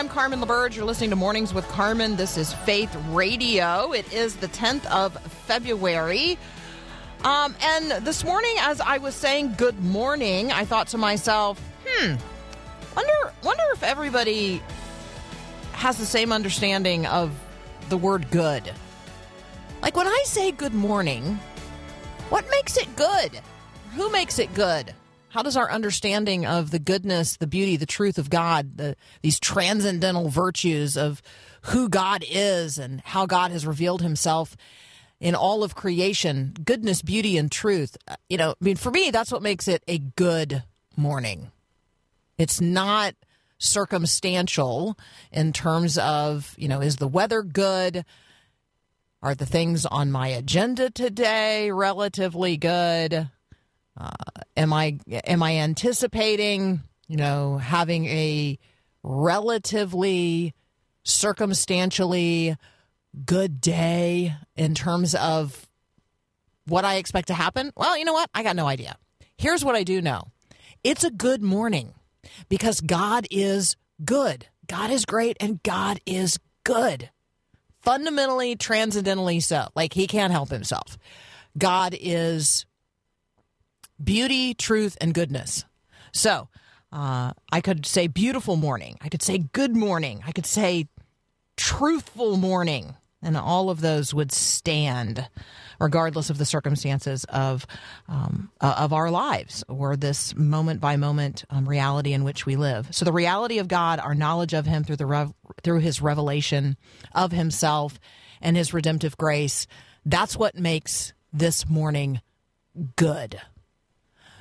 I'm Carmen LaBerge. You're listening to Mornings with Carmen. This is Faith Radio. It is the 10th of February. Um, and this morning, as I was saying good morning, I thought to myself, hmm, wonder, wonder if everybody has the same understanding of the word good. Like when I say good morning, what makes it good? Who makes it good? How does our understanding of the goodness, the beauty, the truth of God, the, these transcendental virtues of who God is and how God has revealed himself in all of creation, goodness, beauty, and truth, uh, you know, I mean, for me, that's what makes it a good morning. It's not circumstantial in terms of, you know, is the weather good? Are the things on my agenda today relatively good? Uh, am I am I anticipating, you know, having a relatively circumstantially good day in terms of what I expect to happen? Well, you know what? I got no idea. Here's what I do know. It's a good morning because God is good. God is great and God is good fundamentally, transcendentally so. Like he can't help himself. God is beauty, truth, and goodness. So uh, I could say beautiful morning. I could say good morning. I could say truthful morning. And all of those would stand regardless of the circumstances of um, uh, of our lives or this moment by moment um, reality in which we live. So the reality of God, our knowledge of Him through the rev- through His revelation of Himself and His redemptive grace, that's what makes this morning good.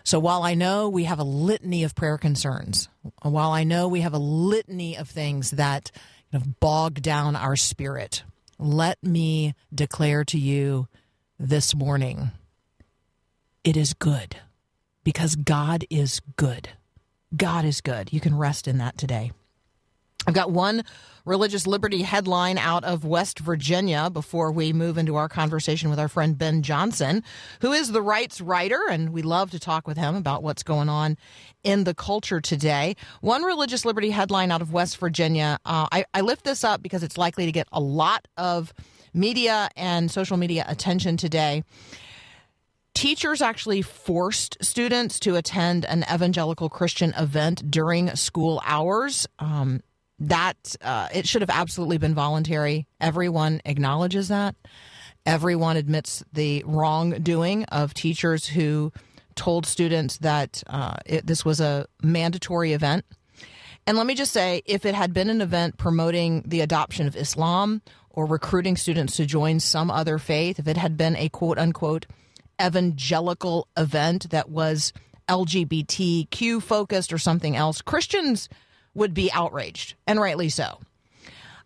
So while I know we have a litany of prayer concerns, while I know we have a litany of things that you know, bog down our spirit, let me declare to you this morning it is good because God is good. God is good. You can rest in that today. I've got one religious liberty headline out of West Virginia before we move into our conversation with our friend Ben Johnson, who is the rights writer, and we love to talk with him about what's going on in the culture today. One religious liberty headline out of West Virginia. Uh, I, I lift this up because it's likely to get a lot of media and social media attention today teachers actually forced students to attend an evangelical Christian event during school hours. Um, that uh, it should have absolutely been voluntary. Everyone acknowledges that. Everyone admits the wrongdoing of teachers who told students that uh, it, this was a mandatory event. And let me just say if it had been an event promoting the adoption of Islam or recruiting students to join some other faith, if it had been a quote unquote evangelical event that was LGBTQ focused or something else, Christians would be outraged, and rightly so.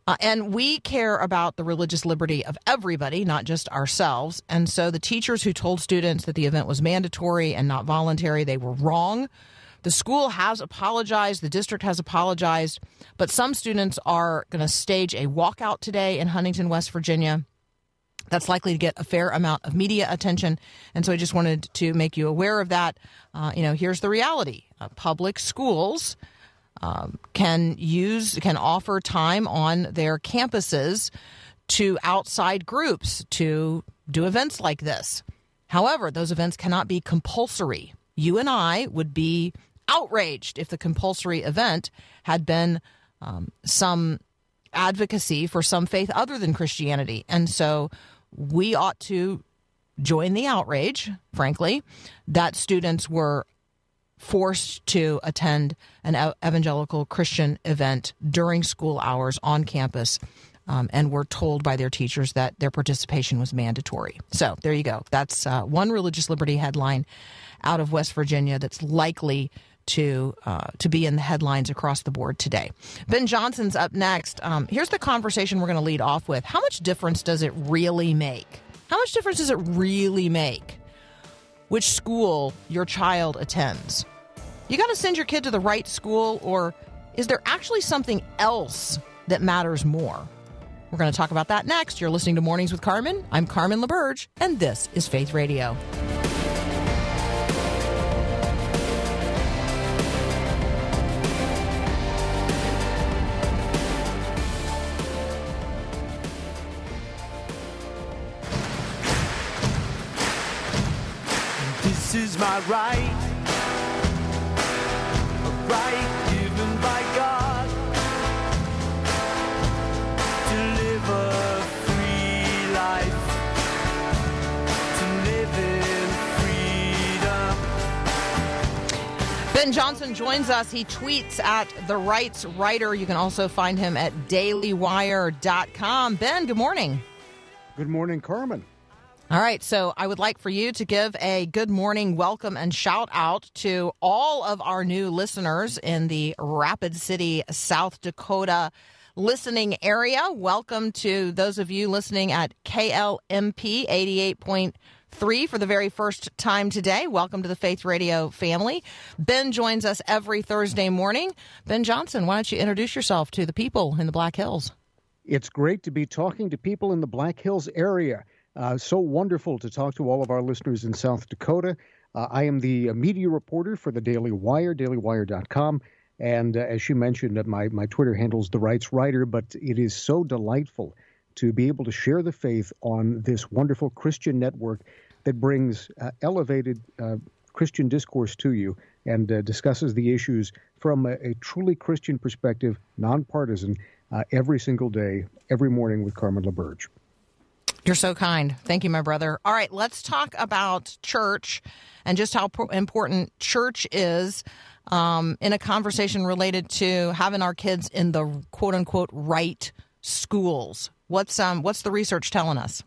Uh, and we care about the religious liberty of everybody, not just ourselves. And so the teachers who told students that the event was mandatory and not voluntary, they were wrong. The school has apologized, the district has apologized, but some students are going to stage a walkout today in Huntington, West Virginia. That's likely to get a fair amount of media attention. And so I just wanted to make you aware of that. Uh, you know, here's the reality uh, public schools um, can use, can offer time on their campuses to outside groups to do events like this. However, those events cannot be compulsory. You and I would be outraged if the compulsory event had been um, some advocacy for some faith other than Christianity. And so we ought to join the outrage, frankly, that students were forced to attend an evangelical Christian event during school hours on campus um, and were told by their teachers that their participation was mandatory. So there you go. That's uh, one religious liberty headline out of West Virginia that's likely to uh, to be in the headlines across the board today. Ben Johnson's up next. Um, here's the conversation we're going to lead off with. How much difference does it really make? How much difference does it really make which school your child attends? You got to send your kid to the right school, or is there actually something else that matters more? We're going to talk about that next. You're listening to Mornings with Carmen. I'm Carmen LaBerge, and this is Faith Radio. This is my right, a right given by God to live a free life, to live in freedom. Ben Johnson joins us. He tweets at The Rights Writer. You can also find him at dailywire.com. Ben, good morning. Good morning, Carmen. All right, so I would like for you to give a good morning welcome and shout out to all of our new listeners in the Rapid City, South Dakota listening area. Welcome to those of you listening at KLMP 88.3 for the very first time today. Welcome to the Faith Radio family. Ben joins us every Thursday morning. Ben Johnson, why don't you introduce yourself to the people in the Black Hills? It's great to be talking to people in the Black Hills area. Uh, so wonderful to talk to all of our listeners in South Dakota. Uh, I am the media reporter for the Daily Wire, dailywire.com. And uh, as she mentioned, my, my Twitter handle's The Rights Writer, but it is so delightful to be able to share the faith on this wonderful Christian network that brings uh, elevated uh, Christian discourse to you and uh, discusses the issues from a, a truly Christian perspective, nonpartisan, uh, every single day, every morning with Carmen LaBerge. You're so kind. Thank you, my brother. All right, let's talk about church and just how important church is um, in a conversation related to having our kids in the quote unquote right schools. What's um, what's the research telling us?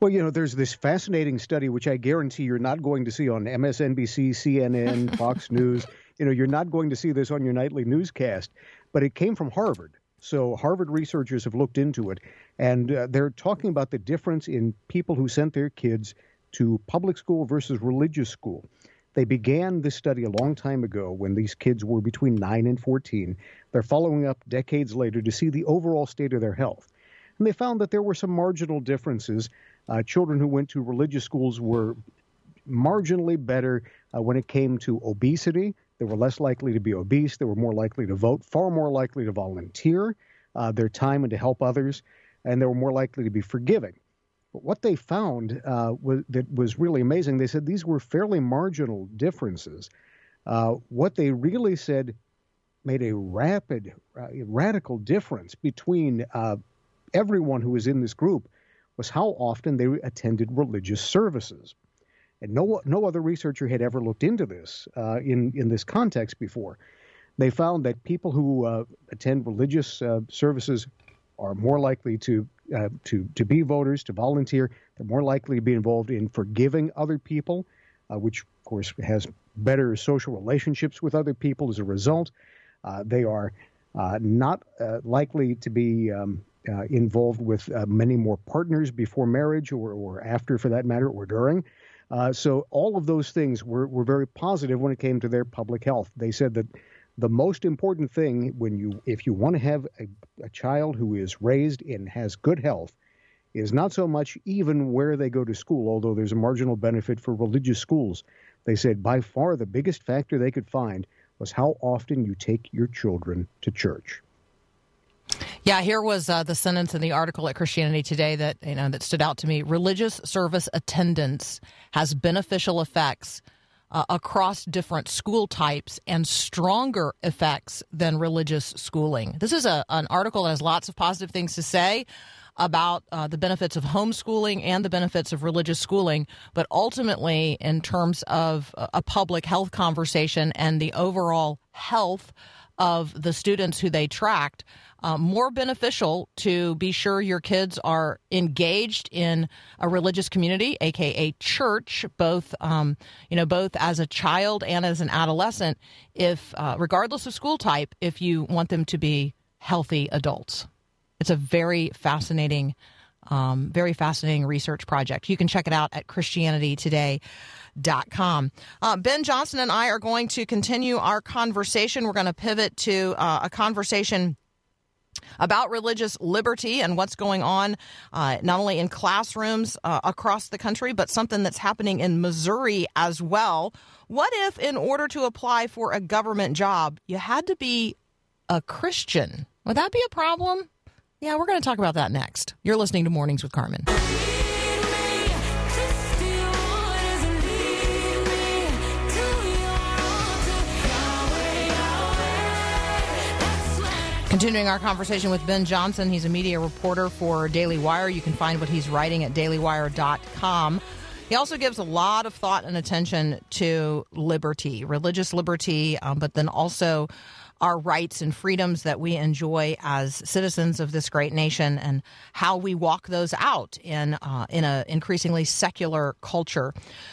Well, you know, there's this fascinating study which I guarantee you're not going to see on MSNBC, CNN, Fox News. You know, you're not going to see this on your nightly newscast, but it came from Harvard. So Harvard researchers have looked into it, and uh, they're talking about the difference in people who sent their kids to public school versus religious school. They began this study a long time ago when these kids were between 9 and 14. They're following up decades later to see the overall state of their health. And they found that there were some marginal differences. Uh, children who went to religious schools were marginally better uh, when it came to obesity. They were less likely to be obese. They were more likely to vote, far more likely to volunteer uh, their time and to help others, and they were more likely to be forgiving. But what they found uh, was, that was really amazing, they said these were fairly marginal differences. Uh, what they really said made a rapid, radical difference between uh, everyone who was in this group was how often they attended religious services. And no, no other researcher had ever looked into this uh, in, in this context before. They found that people who uh, attend religious uh, services are more likely to, uh, to, to be voters, to volunteer. They're more likely to be involved in forgiving other people, uh, which, of course, has better social relationships with other people as a result. Uh, they are not likely to be um, involved with many more partners before marriage or, or after, for that matter, or during. Uh, so all of those things were, were very positive when it came to their public health. They said that the most important thing when you if you want to have a, a child who is raised and has good health is not so much even where they go to school, although there's a marginal benefit for religious schools. They said by far the biggest factor they could find was how often you take your children to church. Yeah, here was uh, the sentence in the article at Christianity Today that you know that stood out to me. Religious service attendance has beneficial effects uh, across different school types and stronger effects than religious schooling. This is a, an article that has lots of positive things to say about uh, the benefits of homeschooling and the benefits of religious schooling, but ultimately, in terms of a public health conversation and the overall health of the students who they tracked, uh, more beneficial to be sure your kids are engaged in a religious community, aka church, both um, you know both as a child and as an adolescent, if uh, regardless of school type, if you want them to be healthy adults. It's a very fascinating. Um, very fascinating research project. You can check it out at ChristianityToday.com. Uh, ben Johnson and I are going to continue our conversation. We're going to pivot to uh, a conversation about religious liberty and what's going on uh, not only in classrooms uh, across the country, but something that's happening in Missouri as well. What if, in order to apply for a government job, you had to be a Christian? Would that be a problem? Yeah, we're going to talk about that next. You're listening to Mornings with Carmen. Continuing our conversation with Ben Johnson, he's a media reporter for Daily Wire. You can find what he's writing at dailywire.com. He also gives a lot of thought and attention to liberty, religious liberty, um, but then also our rights and freedoms that we enjoy as citizens of this great nation and how we walk those out in uh, in a increasingly secular culture.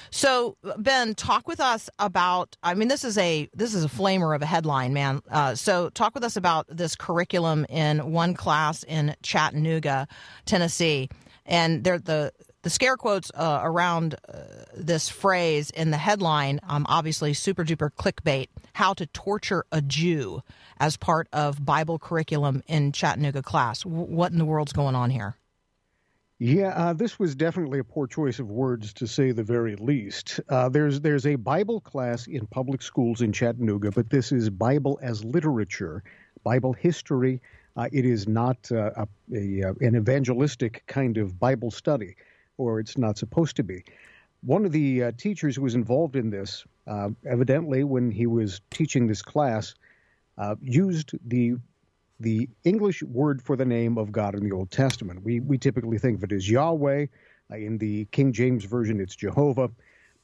So, Ben, talk with us about. I mean, this is a this is a flamer of a headline, man. Uh, so, talk with us about this curriculum in one class in Chattanooga, Tennessee, and they're the the scare quotes uh, around uh, this phrase in the headline, um, obviously super duper clickbait, how to torture a Jew as part of Bible curriculum in Chattanooga class. W- what in the world's going on here? Yeah, uh, this was definitely a poor choice of words to say the very least. Uh, there's there's a Bible class in public schools in Chattanooga, but this is Bible as literature, Bible history. Uh, it is not uh, a, a, an evangelistic kind of Bible study or it's not supposed to be. One of the uh, teachers who was involved in this, uh, evidently, when he was teaching this class, uh, used the the English word for the name of God in the Old Testament. We we typically think of it as Yahweh. Uh, in the King James version, it's Jehovah.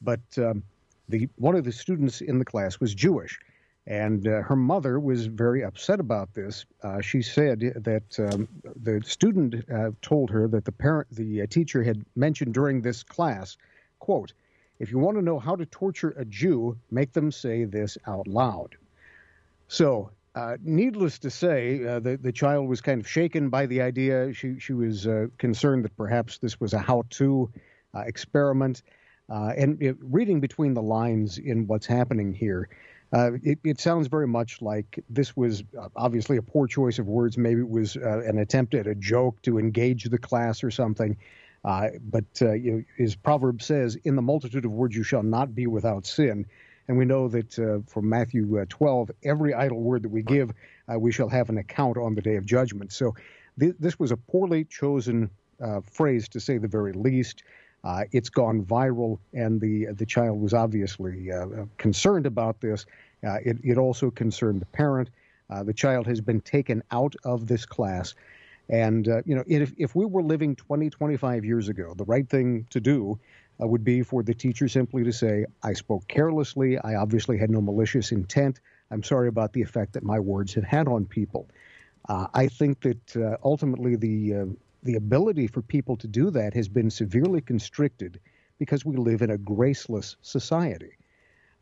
But um, the one of the students in the class was Jewish, and uh, her mother was very upset about this. Uh, she said that um, the student uh, told her that the parent, the uh, teacher, had mentioned during this class, "quote If you want to know how to torture a Jew, make them say this out loud." So, uh, needless to say, uh, the the child was kind of shaken by the idea. She she was concerned that perhaps this was a how-to experiment, and reading between the lines in what's happening here. Uh, it, it, sounds very much like this was uh, obviously a poor choice of words. Maybe it was uh, an attempt at a joke to engage the class or something. Uh, but uh, you know, as Proverb says, in the multitude of words you shall not be without sin. And we know that uh, from Matthew 12, every idle word that we give, we shall have an account on the day of judgment. So th- this was a poorly chosen phrase, to say the very least. Uh, it's gone viral, and the the child was obviously uh, concerned about this. Uh, it, it, also concerned the parent. Uh, the child has been taken out of this class, and uh, you know if if we were living 20, 25 years ago, the right thing to do uh, would be for the teacher simply to say, "I spoke carelessly. I obviously had no malicious intent. I'm sorry about the effect that my words have had on people." I think that ultimately the the ability for people to do that has been severely constricted because we live in a graceless society.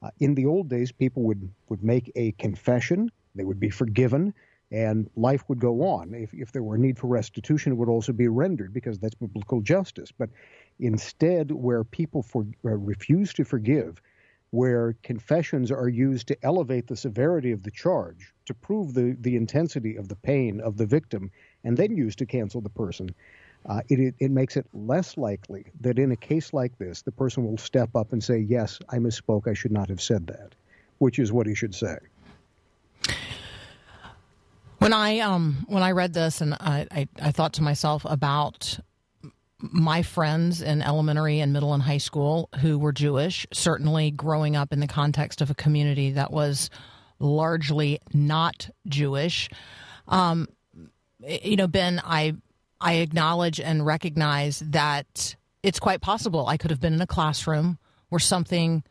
Uh, in the old days, people would, would make a confession, they would be forgiven, and life would go on. If, if there were a need for restitution, it would also be rendered because that's biblical justice. But instead, where people for, uh, refuse to forgive, where confessions are used to elevate the severity of the charge, to prove the, the intensity of the pain of the victim, and then used to cancel the person, uh, it, it, it, makes it less likely that in a case like this, the person will step up and say, Yes, I misspoke. I should not have said that, which is what he should say. When I um when I read this and I, I, I thought to myself about my friends in elementary and middle and high school who were Jewish, certainly growing up in the context of a community that was largely not Jewish. Um, Eh, you know, Ben, I I acknowledge and recognize that it's quite possible I could have been in a classroom where something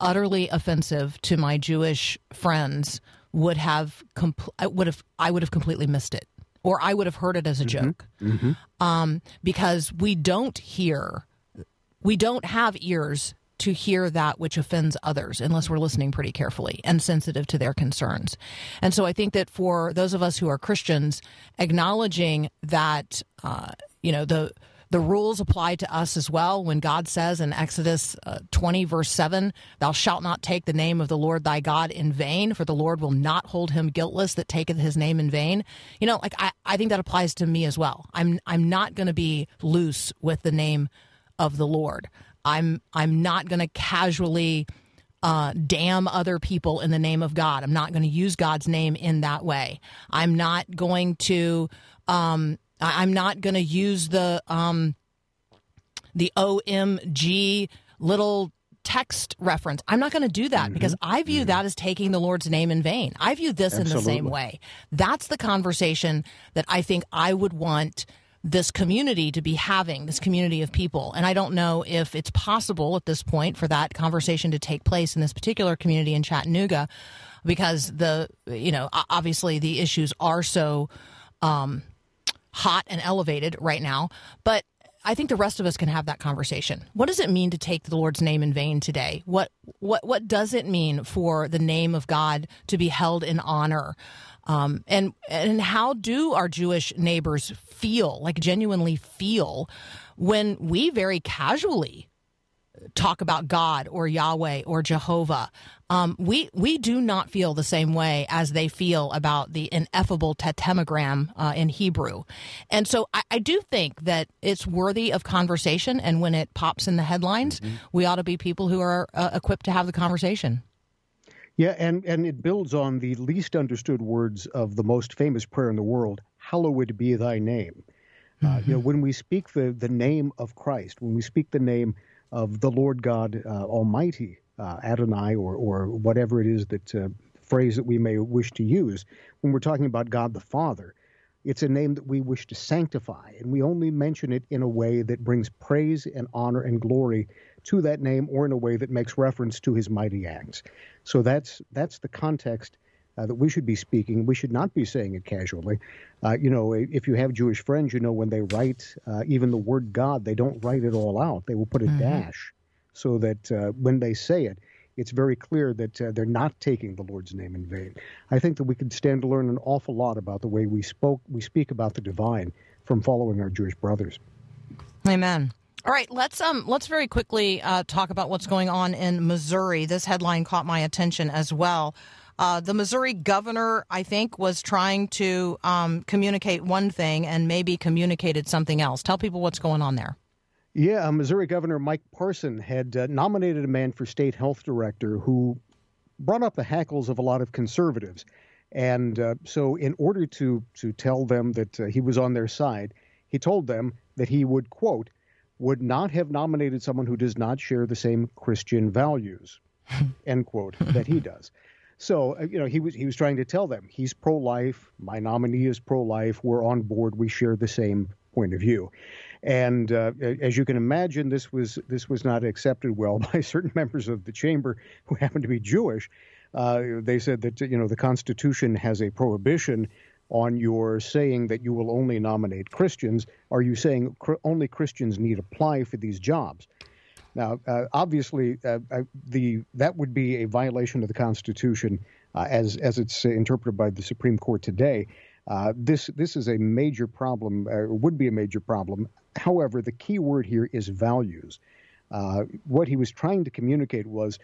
utterly offensive to my Jewish friends would have compl- I would have I would have completely missed it, or I would have heard it as a mm-hmm. joke, mm-hmm. um, because we don't hear, we don't have ears to hear that which offends others unless we're listening pretty carefully and sensitive to their concerns. And so I think that for those of us who are Christians, acknowledging that uh, you know the the rules apply to us as well when God says in Exodus uh, 20, verse 7, Thou shalt not take the name of the Lord thy God in vain, for the Lord will not hold him guiltless that taketh his name in vain. You know, like I, I think that applies to me as well. I'm I'm not going to be loose with the name of the Lord. I'm I'm not going to casually uh, damn other people in the name of God. I'm not going to use God's name in that way. I'm not going to. Um, I- I'm not going to use the um, the OMG little text reference. I'm not going to do that because I view that as taking the Lord's name in vain. I view this in the same way. That's the conversation that I think I would want this community to be having, this community of people. And I don't know if it's possible at this point for that conversation to take place in this particular community in Chattanooga because the, you know, obviously the issues are so um, hot and elevated right now. But I think the rest of us can have that conversation. What does it mean to take the Lord's name in vain today? What what what does it mean for the name of God to be held in honor? Um, and and how do our Jewish neighbors feel, like genuinely feel, when we very casually talk about God or Yahweh or Jehovah. Um, we we do not feel the same way as they feel about the ineffable tetragram uh, in Hebrew, and so I, I do think that it's worthy of conversation. And when it pops in the headlines, we ought to be people who are uh, equipped to have the conversation. Yeah, and, and it builds on the least understood words of the most famous prayer in the world, hallowed be thy name. Uh, you know, when we speak the, the name of Christ, when we speak the name of the Lord God uh, Almighty, uh, Adonai, or, or whatever it is that uh, phrase that we may wish to use, when we're talking about God the Father, it's a name that we wish to sanctify, and we only mention it in a way that brings praise and honor and glory to that name, or in a way that makes reference to His mighty acts. So that's that's the context uh, that we should be speaking. We should not be saying it casually. Uh, you know, if you have Jewish friends, you know when they write uh, even the word God, they don't write it all out. They will put a dash so that uh, when they say it, it's very clear that uh, they're not taking the Lord's name in vain. I think that we could stand to learn an awful lot about the way we spoke, we speak about the divine from following our Jewish brothers. Amen. All right, let's um let's very quickly uh, talk about what's going on in Missouri. This headline caught my attention as well. Uh, the Missouri governor, I think, was trying to um, communicate one thing and maybe communicated something else. Tell people what's going on there. Yeah, uh, Missouri Governor Mike Parson had uh, nominated a man for state health director who brought up the hackles of a lot of conservatives. And uh, so, in order to, to tell them that uh, he was on their side, he told them that he would, quote, would not have nominated someone who does not share the same Christian values, end quote, that he does. So, uh, you know, he was he was trying to tell them he's pro-life. My nominee is pro-life. We're on board. We share the same point of view. And uh, as you can imagine, this was this was not accepted well by certain members of the chamber who happened to be Jewish. Uh, they said that you know the Constitution has a prohibition on your saying that you will only nominate Christians. Are you saying cr- only Christians need apply for these jobs? Now, uh, obviously, uh, uh, the that would be a violation of the Constitution uh, as as it's interpreted by the Supreme Court today. Uh, this this is a major problem, would be a major problem. However, the key word here is values. Uh, what he was trying to communicate was,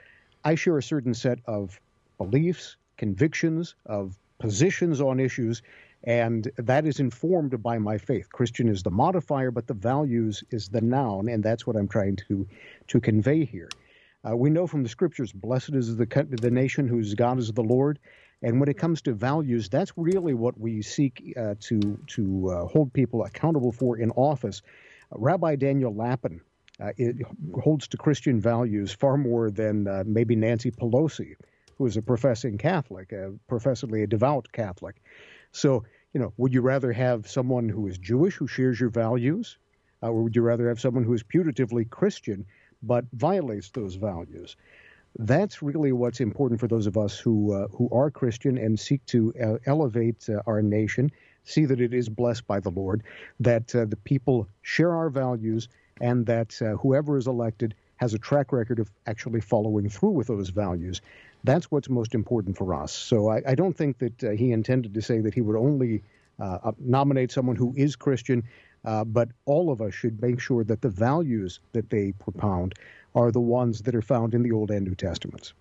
I share a certain set of beliefs, convictions, of positions on issues, and that is informed by my faith. Christian is the modifier, but the values is the noun, and that's what I'm trying to to convey here. Uh, we know from the scriptures, blessed is the the nation whose God is the Lord. And when it comes to values, that's really what we seek uh, to to uh, hold people accountable for in office. Rabbi Daniel Lapin uh, holds to Christian values far more than uh, maybe Nancy Pelosi, who is a professing Catholic, professedly a devout Catholic. So, you know, would you rather have someone who is Jewish who shares your values, uh, or would you rather have someone who is putatively Christian but violates those values? That's really what's important for those of us who uh, who are Christian and seek to uh, elevate uh, our nation, see that it is blessed by the Lord, that uh, the people share our values, and that uh, whoever is elected has a track record of actually following through with those values. That's what's most important for us. So I, I don't think that uh, he intended to say that he would only nominate someone who is Christian, but all of us should make sure that the values that they propound are the ones that are found in the Old and New Testaments.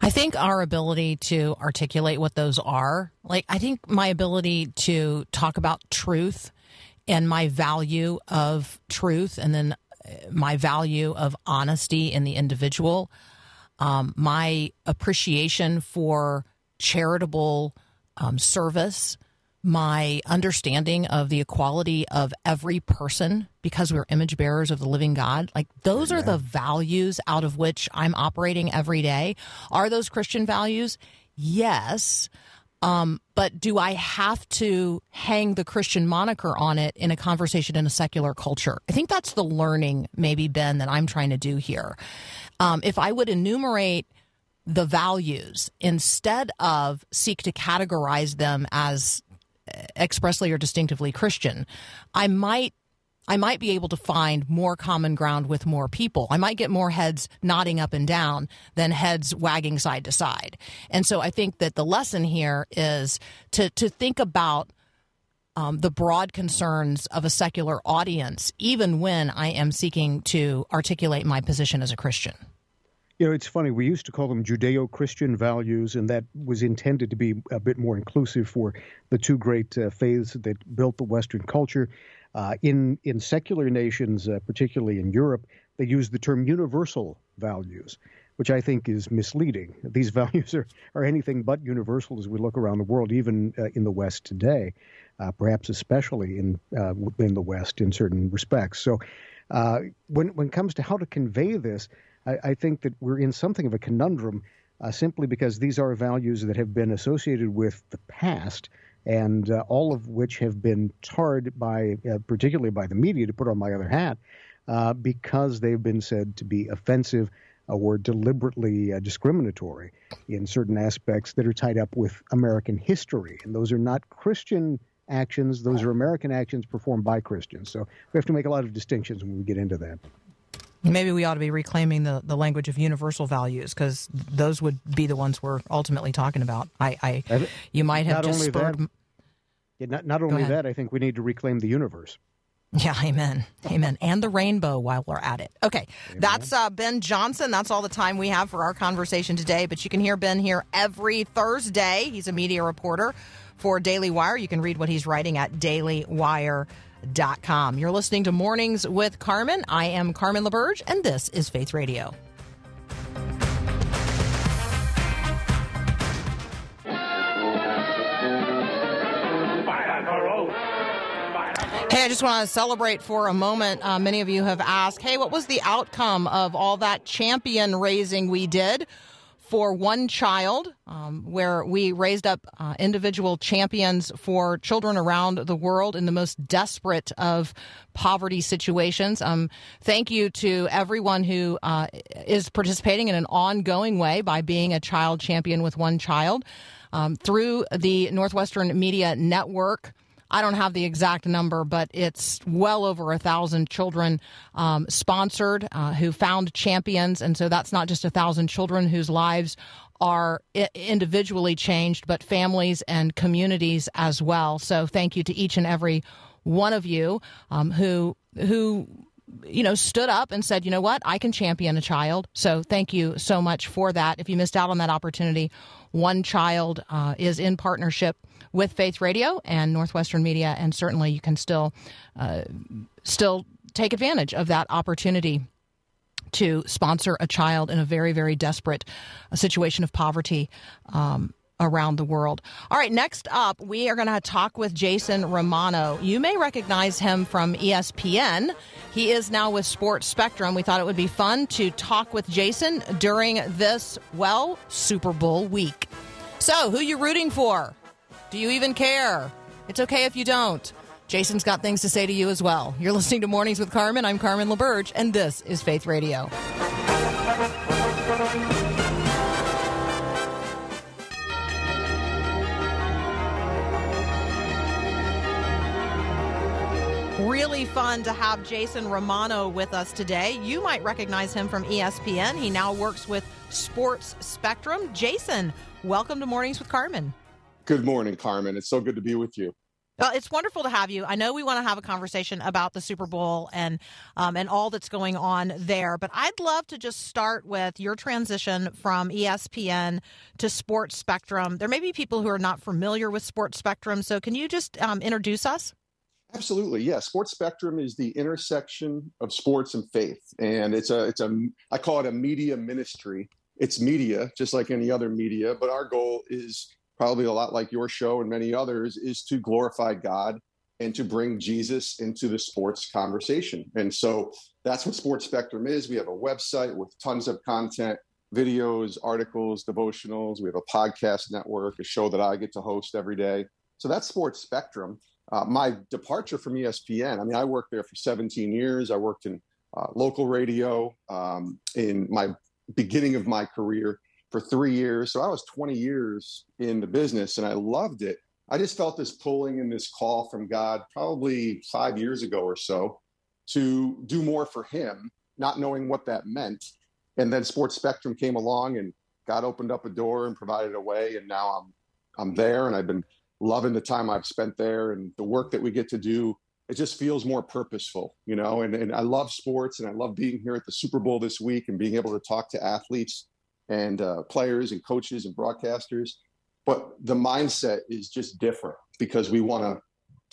I think our ability to articulate what those are, like, I think my ability to talk about truth and my value of truth and then uh, my value of honesty in the individual, um, my appreciation for charitable um, service, my understanding of the equality of every person because we're image bearers of the living God. Like those are the values out of which I'm operating every day. Are those Christian values? Yes. Um, but do I have to hang the Christian moniker on it in a conversation in a secular culture? I think that's the learning, maybe, Ben, that I'm trying to do here. Um, if I would enumerate the values instead of seek to categorize them as expressly or distinctively Christian, I might I might be able to find more common ground with more people. I might get more heads nodding up and down than heads wagging side to side. And so I think that the lesson here is to to think about um, the broad concerns of a secular audience, even when I am seeking to articulate my position as a Christian. You know, it's funny. We used to call them Judeo Christian values, and that was intended to be a bit more inclusive for the two great uh, faiths that built the Western culture. Uh, in, in secular nations, uh, particularly in Europe, they use the term universal values, which I think is misleading. These values are, are anything but universal as we look around the world, even uh, in the West today, uh, perhaps especially in, uh, in the West in certain respects. So, when, when it comes to how to convey this, I, I think that we're in something of a conundrum uh, simply because these are values that have been associated with the past and uh, all of which have been tarred by, uh, particularly by the media, to put on my other hat, uh, because they've been said to be offensive or deliberately uh, discriminatory in certain aspects that are tied up with American history. And those are not Christian actions, those are American actions performed by Christians. So we have to make a lot of distinctions when we get into that. Maybe we ought to be reclaiming the, the language of universal values because those would be the ones we're ultimately talking about. I, I you might have not just spurred. that, yeah, not, not only that, I think we need to reclaim the universe. Yeah, amen. Amen. And the rainbow while we're at it. Okay. That's uh, Ben Johnson. That's all the time we have for our conversation today. But you can hear Ben here every Thursday. He's a media reporter for Daily Wire. You can read what he's writing at dailywire.com. You're listening to Mornings with Carmen. I am Carmen LaBerge, and this is Faith Radio. Hey, I just want to celebrate for a moment. Uh, many of you have asked, hey, what was the outcome of all that champion raising we did for one child, um, where we raised up uh, individual champions for children around the world in the most desperate of poverty situations? Um, thank you to everyone who uh, is participating in an ongoing way by being a child champion with one child. Um, through the Northwestern Media Network, I don't have the exact number, but it's well over a thousand children um, sponsored uh, who found champions. And so that's not just a thousand children whose lives are individually changed, but families and communities as well. So thank you to each and every one of you um, who who you know stood up and said, you know what, I can champion a child. So thank you so much for that. If you missed out on that opportunity, One Child uh, is in partnership with Faith Radio and Northwestern Media, and certainly you can still uh, still take advantage of that opportunity to sponsor a child in a very very desperate uh, situation of poverty. Um, Around the world. All right, next up, we are going to talk with Jason Romano. You may recognize him from ESPN. He is now with Sports Spectrum. We thought it would be fun to talk with Jason during this, well, Super Bowl week. So, who you rooting for? Do you even care? It's okay if you don't. Jason's got things to say to you as well. You're listening to Mornings with Carmen. I'm Carmen LaBerge, and this is Faith Radio. Really fun to have Jason Romano with us today. You might recognize him from ESPN. He now works with Sports Spectrum. Jason, welcome to Mornings with Carmen. Good morning, Carmen. It's so good to be with you. Well, it's wonderful to have you. I know we want to have a conversation about the Super Bowl and um, and all that's going on there, but I'd love to just start with your transition from ESPN to Sports Spectrum. There may be people who are not familiar with Sports Spectrum, so can you just um, introduce us? Absolutely, yeah. Sports Spectrum is the intersection of sports and faith, and it's a it's a I call it a media ministry. It's media, just like any other media, but our goal is probably a lot like your show and many others is to glorify God and to bring Jesus into the sports conversation. And so that's what Sports Spectrum is. We have a website with tons of content, videos, articles, devotionals. We have a podcast network, a show that I get to host every day. So that's Sports Spectrum. Uh, my departure from ESPN, I mean, I worked there for 17 years. I worked in uh, local radio um, in my beginning of my career for three years. So I was 20 years in the business and I loved it. I just felt this pulling and this call from God probably five years ago or so to do more for Him, not knowing what that meant. And then Sports Spectrum came along and God opened up a door and provided a way. And now I'm I'm there and I've been loving the time I've spent there and the work that we get to do. It just feels more purposeful, you know. And, and I love sports and I love being here at the Super Bowl this week and being able to talk to athletes and uh, players and coaches and broadcasters. But the mindset is just different because we want to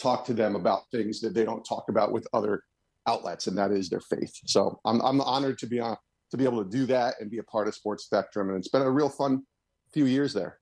talk to them about things that they don't talk about with other outlets, and that is their faith. So I'm, I'm honored to be on to be able to do that and be a part of Sports Spectrum, and it's been a real fun few years there.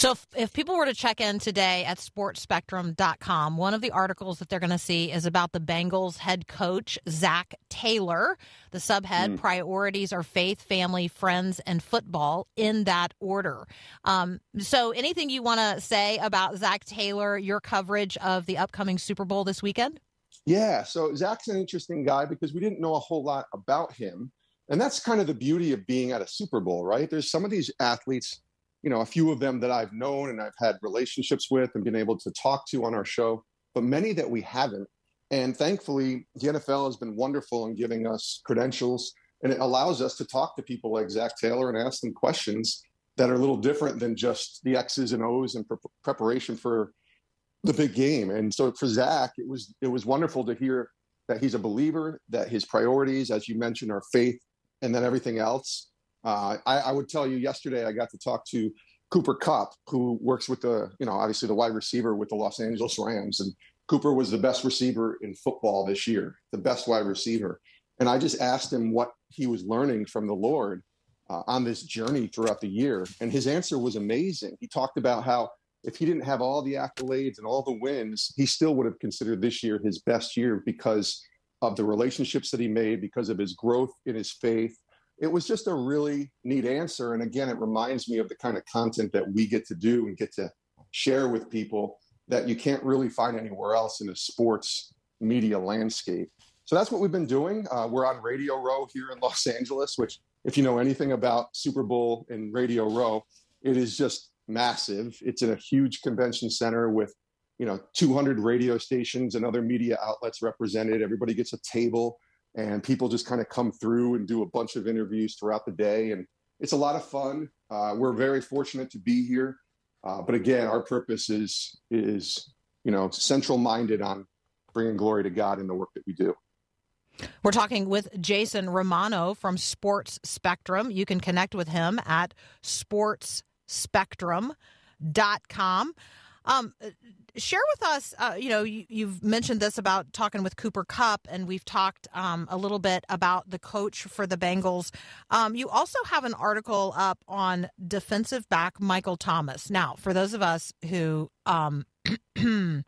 So, if, if people were to check in today at sportsspectrum.com, one of the articles that they're going to see is about the Bengals head coach, Zac Taylor. The subhead priorities are faith, family, friends, and football in that order. Um, so, anything you want to say about Zac Taylor, your coverage of the upcoming Super Bowl this weekend? Yeah, so Zac's an interesting guy because we didn't know a whole lot about him. And that's kind of the beauty of being at a Super Bowl, right? There's some of these athletes, you know, a few of them that I've known and I've had relationships with and been able to talk to on our show, but many that we haven't. And thankfully, the NFL has been wonderful in giving us credentials and it allows us to talk to people like Zac Taylor and ask them questions that are a little different than just the X's and O's and pre- preparation for the big game. And so for Zac, it was it was wonderful to hear that he's a believer, that his priorities, as you mentioned, are faith and then everything else. Uh, I, I would tell you yesterday I got to talk to Cooper Kupp, who works with the, you know, obviously the wide receiver with the Los Angeles Rams. And Cooper was the best receiver in football this year, the best wide receiver. And I just asked him what he was learning from the Lord uh, on this journey throughout the year. And his answer was amazing. He talked about how if he didn't have all the accolades and all the wins, he still would have considered this year his best year because of the relationships that he made, because of his growth in his faith. It was just a really neat answer. And again, it reminds me of the kind of content that we get to do and get to share with people that you can't really find anywhere else in the sports media landscape. So that's what we've been doing. Uh, we're on Radio Row here in Los Angeles, which, if you know anything about Super Bowl and Radio Row, it is just massive. It's in a huge convention center with, you know, 200 radio stations and other media outlets represented. Everybody gets a table, and people just kind of come through and do a bunch of interviews throughout the day, and it's a lot of fun. Uh, we're very fortunate to be here, uh, but again, our purpose is is you know central minded on bringing glory to God in the work that we do. We're talking with Jason Romano from Sports Spectrum. You can connect with him at sportsspectrum.com. Um, share with us, uh, you know, you, you've mentioned this about talking with Cooper Kupp, and we've talked um, a little bit about the coach for the Bengals. Um, you also have an article up on defensive back Michael Thomas. Now, for those of us who um,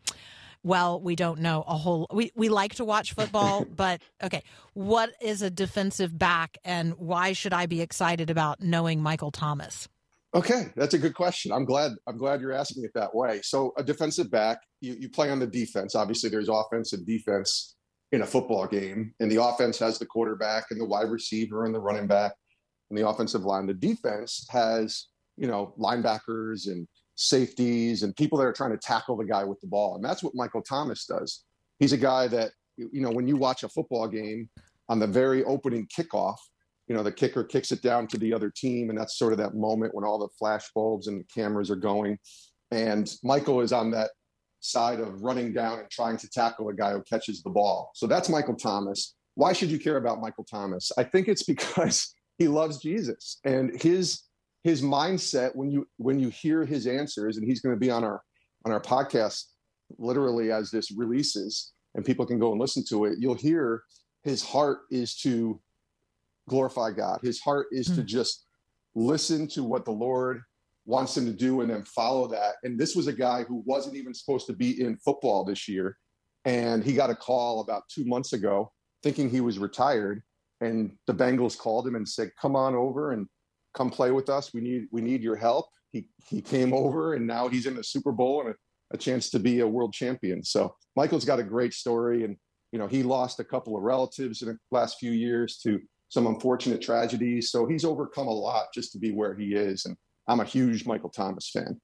well, we don't know a whole. We we like to watch football, but okay, what is a defensive back, and why should I be excited about knowing Michael Thomas? Okay, that's a good question. I'm glad. I'm glad you're asking it that way. So, a defensive back, you, you play on the defense. Obviously, there's offense and defense in a football game, and the offense has the quarterback and the wide receiver and the running back and the offensive line. The defense has you know linebackers and safeties and people that are trying to tackle the guy with the ball, and that's what Michael Thomas does. he's a guy that you know when you watch a football game on the very opening kickoff, you know the kicker kicks it down to the other team, and that's sort of that moment when all the flash bulbs and cameras are going, and Michael is on that side of running down and trying to tackle a guy who catches the ball. So that's Michael Thomas. Why should you care about Michael Thomas? I think it's because he loves Jesus and his his mindset when you when you hear his answers and he's going to be on our on our podcast literally as this releases and people can go and listen to it you'll hear his heart is to glorify god his heart is to hmm. just listen to what the lord wants him to do and then follow that and this was a guy who wasn't even supposed to be in football this year and he got a call about two months ago thinking he was retired and the bengals called him and said come on over and come play with us. We need we need your help. He he came over and now he's in the Super Bowl and a, a chance to be a world champion. So Michael's got a great story and you know he lost a couple of relatives in the last few years to some unfortunate tragedies. So he's overcome a lot just to be where he is. And I'm a huge Michael Thomas fan.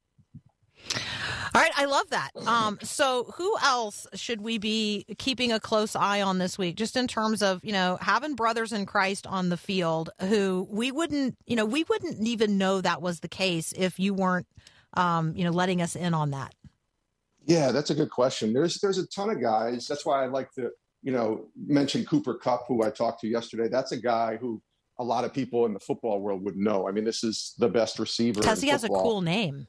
All right, I love that. Um, so, who else should we be keeping a close eye on this week, just in terms of you know having brothers in Christ on the field who we wouldn't, you know, we wouldn't even know that was the case if you weren't, um, you know, letting us in on that. Yeah, that's a good question. There's there's a ton of guys. That's why I like to you know mentioned Cooper Kupp, who I talked to yesterday. That's a guy who a lot of people in the football world would know. I mean, this is the best receiver Because he has a cool name.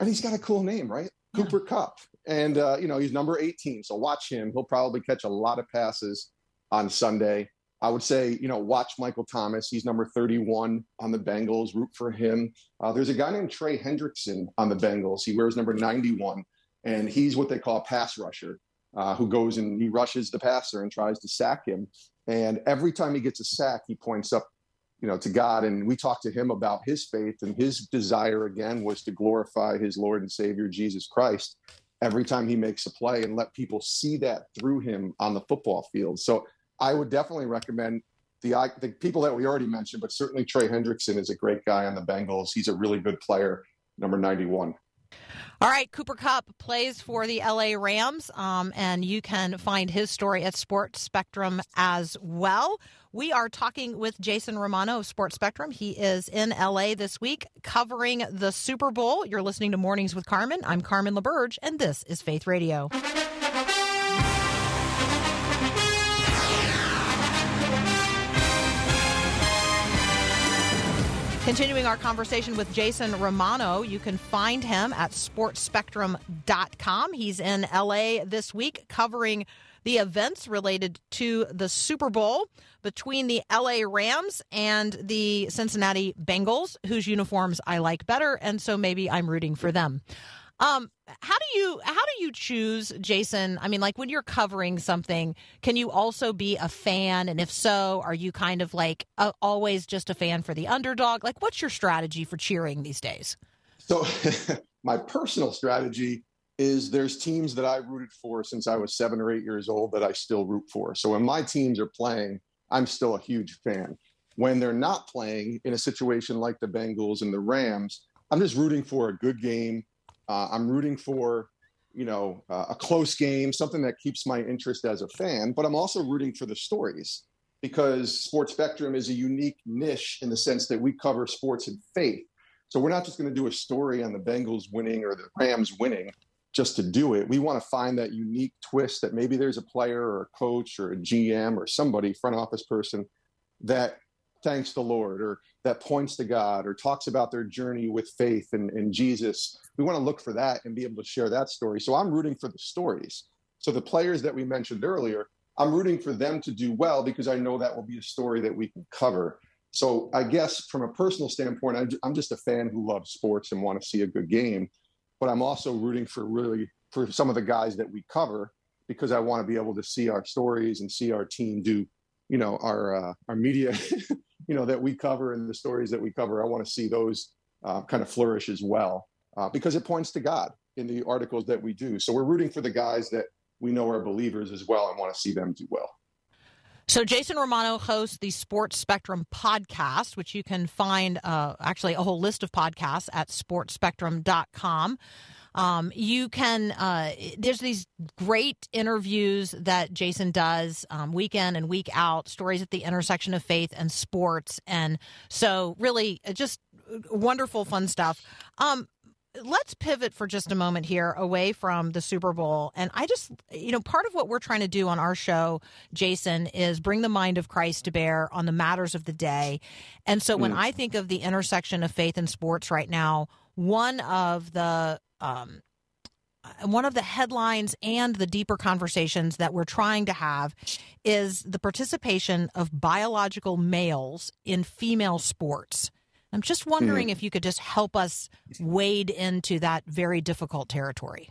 and he's got a cool name, right? Yeah. Cooper Kupp. And, uh, you know, he's number 18. So watch him. He'll probably catch a lot of passes on Sunday. I would say, you know, watch Michael Thomas. He's number 31 on the Bengals. Root for him. Uh, there's a guy named Trey Hendrickson on the Bengals. He wears number 91, and he's what they call a pass rusher, uh, who goes and he rushes the passer and tries to sack him. And every time he gets a sack, he points up you know, to God. And we talked to him about his faith and his desire again was to glorify his Lord and Savior Jesus Christ every time he makes a play and let people see that through him on the football field. So I would definitely recommend the the people that we already mentioned, but certainly Trey Hendrickson is a great guy on the Bengals. He's a really good player, number 91. All right, Cooper Kupp plays for the LA Rams, um, and you can find his story at Sports Spectrum as well. We are talking with Jason Romano of Sports Spectrum. He is in LA this week covering the Super Bowl. You're listening to Mornings with Carmen. I'm Carmen LaBerge, and this is Faith Radio. Continuing our conversation with Jason Romano, you can find him at sportsspectrum.com. He's in LA this week covering the events related to the Super Bowl between the LA Rams and the Cincinnati Bengals, whose uniforms I like better, and so maybe I'm rooting for them. Um, how do you how do you choose, Jason? I mean, like when you're covering something, can you also be a fan? And if so, are you kind of like uh, always just a fan for the underdog? Like, what's your strategy for cheering these days? So my personal strategy is there's teams that I rooted for since I was seven or eight years old that I still root for. So when my teams are playing, I'm still a huge fan. When they're not playing in a situation like the Bengals and the Rams, I'm just rooting for a good game. Uh, I'm rooting for, you know, uh, a close game, something that keeps my interest as a fan. But I'm also rooting for the stories because Sports Spectrum is a unique niche in the sense that we cover sports and faith. So we're not just going to do a story on the Bengals winning or the Rams winning just to do it. We want to find that unique twist that maybe there's a player or a coach or a GM or somebody, front office person, that thanks the Lord or that points to God or talks about their journey with faith and, and Jesus. We want to look for that and be able to share that story. So I'm rooting for the stories. So the players that we mentioned earlier, I'm rooting for them to do well because I know that will be a story that we can cover. So I guess from a personal standpoint, I'm- just a fan who loves sports and want to see a good game. But I'm also rooting for really for some of the guys that we cover because I want to be able to see our stories and see our team do, you know, our uh, our media, you know, that we cover and the stories that we cover. I want to see those uh, kind of flourish as well uh, because it points to God in the articles that we do. So we're rooting for the guys that we know are believers as well and want to see them do well. So Jason Romano hosts the Sports Spectrum podcast, which you can find uh, actually a whole list of podcasts at sportsspectrum.com. Um, you can, uh, there's these great interviews that Jason does um, week in and week out, stories at the intersection of faith and sports. And so, really, uh, just wonderful, fun stuff. Um, let's pivot for just a moment here away from the Super Bowl. And I just, you know, part of what we're trying to do on our show, Jason, is bring the mind of Christ to bear on the matters of the day. And so when I think of the intersection of faith and sports right now, one of the, um, one of the headlines and the deeper conversations that we're trying to have is the participation of biological males in female sports. I'm just wondering if you could just help us wade into that very difficult territory.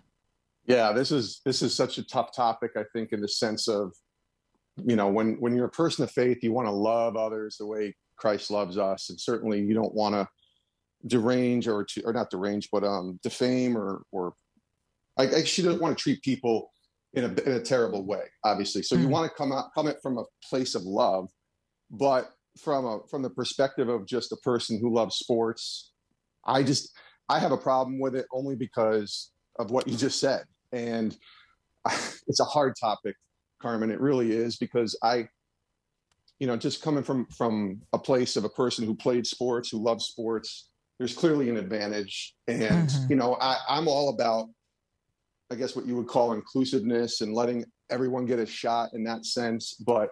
Yeah, this is this is such a tough topic. I think in the sense of, you know, when when you're a person of faith, you want to love others the way Christ loves us, and certainly you don't want to derange or to or not derange, but um defame or or I, I she doesn't want to treat people in a in a terrible way. Obviously, so you Mhm. want to come out come it from a place of love, but from a from the perspective of just a person who loves sports, I just I have a problem with it only because of what you just said. And it's a hard topic, Carmen. It really is because I, you know, just coming from from a place of a person who played sports, who loves sports, there's clearly an advantage. And Mhm. you know, I, I'm all about, I guess, what you would call inclusiveness and letting everyone get a shot in that sense. But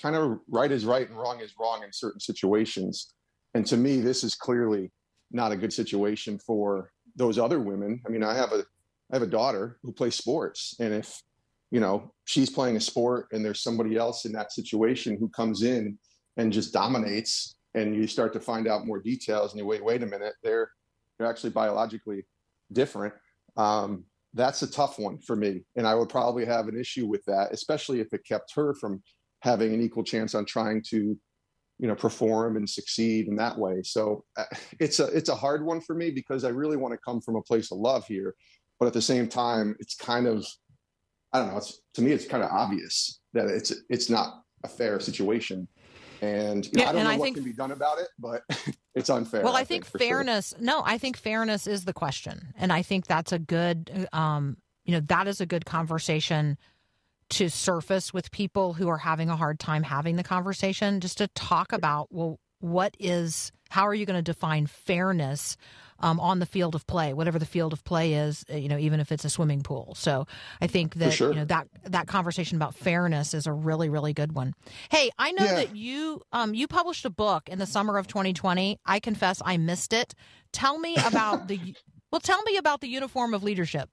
kind of right is right and wrong is wrong in certain situations. And to me, this is clearly not a good situation for those other women. I mean, I have a I have a daughter who plays sports, and if you know she's playing a sport and there's somebody else in that situation who comes in and just dominates, and you start to find out more details, and you wait, wait a minute, they're they're actually biologically different. Um, that's a tough one for me, and I would probably have an issue with that, especially if it kept her from having an equal chance on trying to you know perform and succeed in that way so uh, it's a it's a hard one for me because i really want to come from a place of love here but at the same time it's kind of i don't know it's to me it's kind of obvious that it's it's not a fair situation and you know, Yeah, i don't and know I what think- can be done about it but it's unfair Well, I, think, for sure. fairness. No, I think fairness is the question, and I think that's a good. Um, you know, that is a good conversation to surface with people who are having a hard time having the conversation. Just to talk about, well, what is? How are you going to define fairness? Um, on the field of play, whatever the field of play is, uh, you know, even if it's a swimming pool. So I think that sure. you know that that conversation about fairness is a really really good one. Hey, I know Yeah. that you um you published a book in the summer of 2020. I confess I missed it. Tell me about the well. Tell me about the uniform of leadership.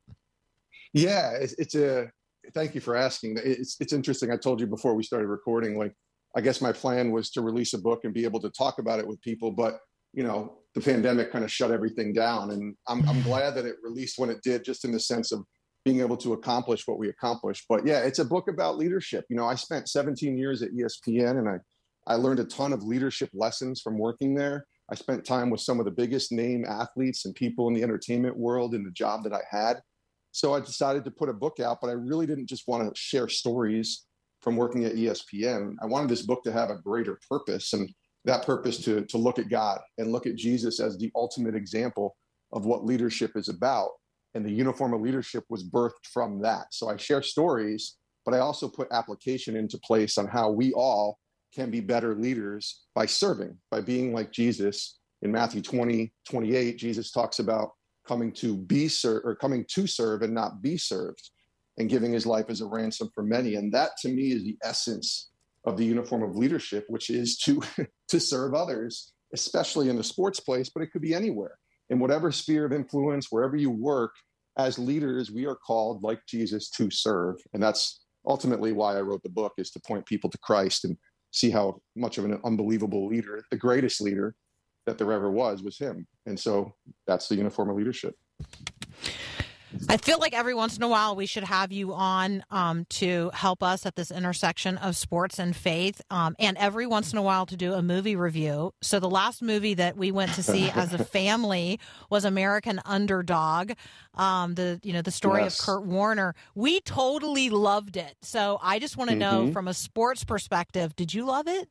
Yeah, it's, it's a. Thank you for asking. It's it's interesting. I told you before we started recording. Like, I guess my plan was to release a book and be able to talk about it with people, but you know, the pandemic kind of shut everything down, and I'm I'm mm-hmm. glad that it released when it did, just in the sense of being able to accomplish what we accomplished. But yeah, it's a book about leadership. You know, I spent 17 years at ESPN, and I I learned a ton of leadership lessons from working there. I spent time with some of the biggest name athletes and people in the entertainment world in the job that I had. So I decided to put a book out, but I really didn't just want to share stories from working at ESPN. I wanted this book to have a greater purpose, and that purpose to to look at God and look at Jesus as the ultimate example of what leadership is about. And the uniform of leadership was birthed from that. So I share stories, but I also put application into place on how we all can be better leaders by serving, by being like Jesus. In Matthew 20, 28, Jesus talks about coming to be served or coming to serve and not be served and giving his life as a ransom for many. And that to me is the essence of the uniform of leadership, which is to to serve others, especially in the sports place, but it could be anywhere. In whatever sphere of influence, wherever you work, as leaders, we are called, like Jesus, to serve. And that's ultimately why I wrote the book, is to point people to Christ and see how much of an unbelievable leader, the greatest leader that there ever was, was him. And so that's the uniform of leadership. I feel like every once in a while we should have you on um, to help us at this intersection of sports and faith, um, and every once in a while to do a movie review. So the last movie that we went to see as a family was American Underdog, um, the you know the story Yes. of Kurt Warner. We totally loved it. So I just want to know Mhm. from a sports perspective, did you love it?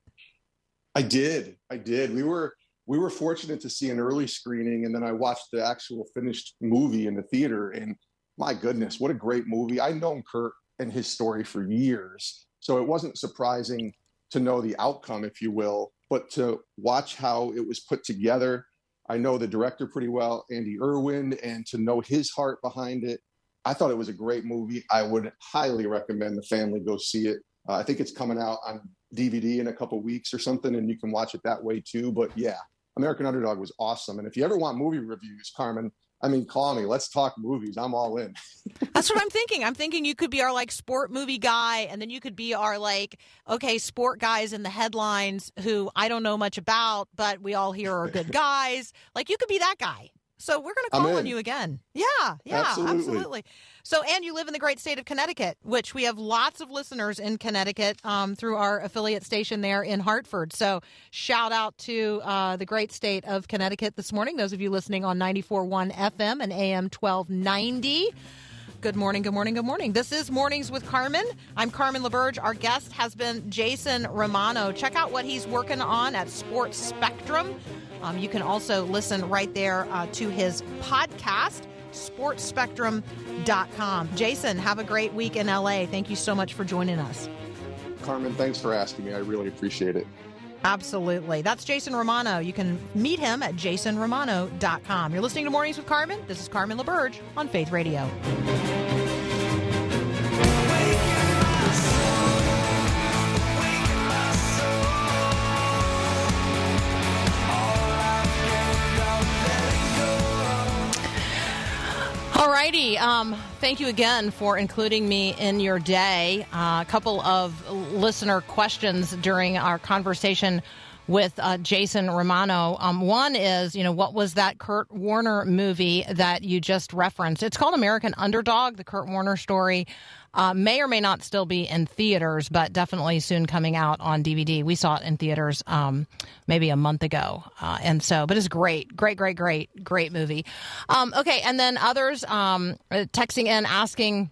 I did. I did. We were we were fortunate to see an early screening, and then I watched the actual finished movie in the theater. And my goodness, what a great movie! I've known Kurt and his story for years, so it wasn't surprising to know the outcome, if you will, but to watch how it was put together. I know the director pretty well, Andy Erwin, and to know his heart behind it. I thought it was a great movie. I would highly recommend the family go see it. Uh, I think it's coming out on DVD in a couple weeks or something, and you can watch it that way too. But yeah, American Underdog was awesome. And if you ever want movie reviews, Carmen, I mean, call me. Let's talk movies. I'm all in. That's what I'm thinking. I'm thinking you could be our like sport movie guy, and then you could be our like okay sport guys in the headlines who I don't know much about, but we all here are good guys. Like you could be that guy. So we're going to call on you again. Yeah, yeah, Absolutely. absolutely. So, and you live in the great state of Connecticut, which we have lots of listeners in Connecticut um, through our affiliate station there in Hartford. So, shout out to uh, the great state of Connecticut this morning. Those of you listening on 94.1 FM and AM 1290. Good morning, good morning, good morning. This is Mornings with Carmen. I'm Carmen LaBerge. Our guest has been Jason Romano. Check out what he's working on at Sports Spectrum. Um, you can also listen right there uh, to his podcast, sportsspectrum.com. Jason, have a great week in LA. Thank you so much for joining us. Carmen, thanks for asking me. I really appreciate it. Absolutely. That's Jason Romano. You can meet him at jasonromano.com. You're listening to Mornings with Carmen. This is Carmen LaBerge on Faith Radio. All righty. Um, thank you again for including me in your day. Uh, a couple of listener questions during our conversation with uh, Jason Romano. Um, one is, you know, what was that Kurt Warner movie that you just referenced? It's called American Underdog, the Kurt Warner story. Uh, may or may not still be in theaters, but definitely soon coming out on DVD. We saw it in theaters um, maybe a month ago, uh, and so, but it's great, great, great, great, great movie. Um, okay, and then others um, uh, texting in asking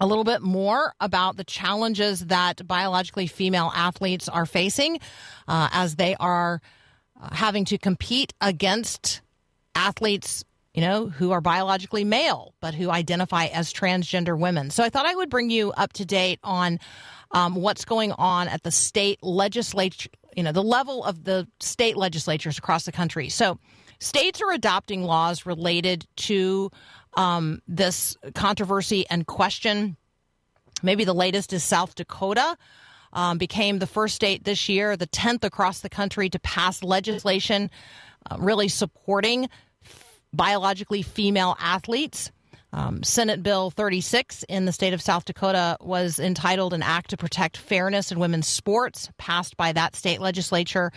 a little bit more about the challenges that biologically female athletes are facing uh, as they are uh, having to compete against athletes you know who are biologically male but who identify as transgender women so i thought i would bring you up to date on um, what's going on at the state legislature you know the level of the state legislatures across the country so states are adopting laws related to um, this controversy and question. Maybe the latest is South Dakota. Um, became the first state this year, the 10th across the country to pass legislation uh, really supporting biologically female athletes. Um, Senate Bill 36 in the state of South Dakota was entitled An Act to Protect Fairness in Women's Sports, passed by that state legislature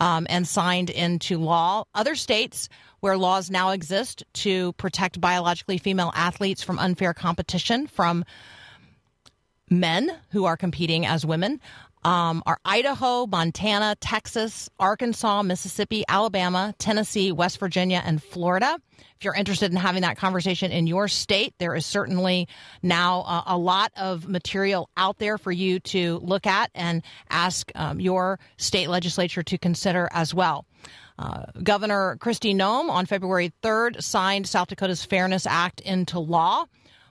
um, and signed into law. Other states where laws now exist to protect biologically female athletes from unfair competition from men who are competing as women um, are Idaho, Montana, Texas, Arkansas, Mississippi, Alabama, Tennessee, West Virginia, and Florida. If you're interested in having that conversation in your state, there is certainly now uh, a lot of material out there for you to look at and ask um, your state legislature to consider as well. Uh, Governor Kristi Noem on February 3rd signed South Dakota's Fairness Act into law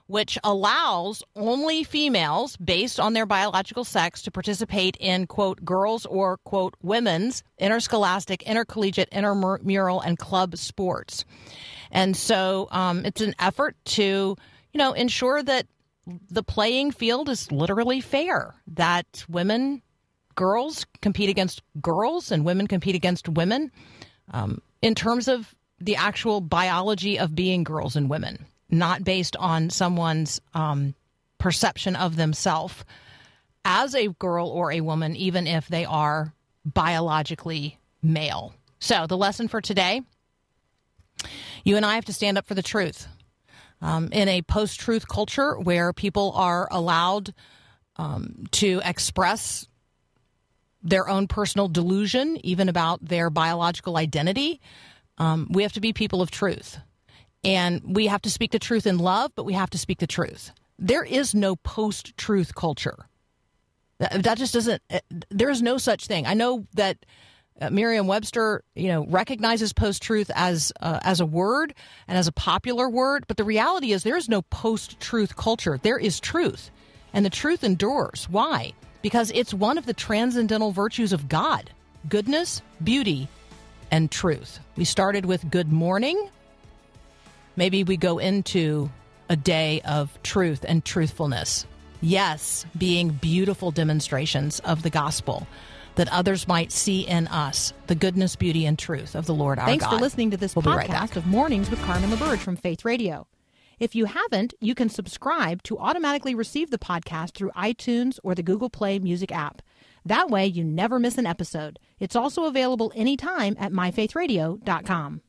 which allows only females based on their biological sex to participate in quote girls or quote women's interscholastic intercollegiate intramural and club sports. And so um, it's an effort to you know ensure that the playing field is literally fair that women girls compete against girls and women compete against women um, in terms of the actual biology of being girls and women not based on someone's um, perception of themselves as a girl or a woman, even if they are biologically male. So, the lesson for today you and I have to stand up for the truth. Um, in a post truth culture where people are allowed um, to express their own personal delusion, even about their biological identity, um, we have to be people of truth. And we have to speak the truth in love, but we have to speak the truth. There is no post truth culture. That, just doesn't, there is no such thing. I know that Uh, Merriam-Webster, you know, recognizes post-truth as uh, as a word and as a popular word, but the reality is there is no post-truth culture. There is truth, and the truth endures. Why? Because it's one of the transcendental virtues of God: goodness, beauty, and truth. We started with good morning. Maybe we go into a day of truth and truthfulness. Yes, being beautiful demonstrations of the gospel that others might see in us the goodness, beauty, and truth of the Lord our Thanks God. for listening to this We'll be right podcast of Mornings with Carmen LaBerge from Faith Radio. If you haven't, you can subscribe to automatically receive the podcast through iTunes or the Google Play Music app. That way, you never miss an episode. It's also available anytime at myfaithradio.com.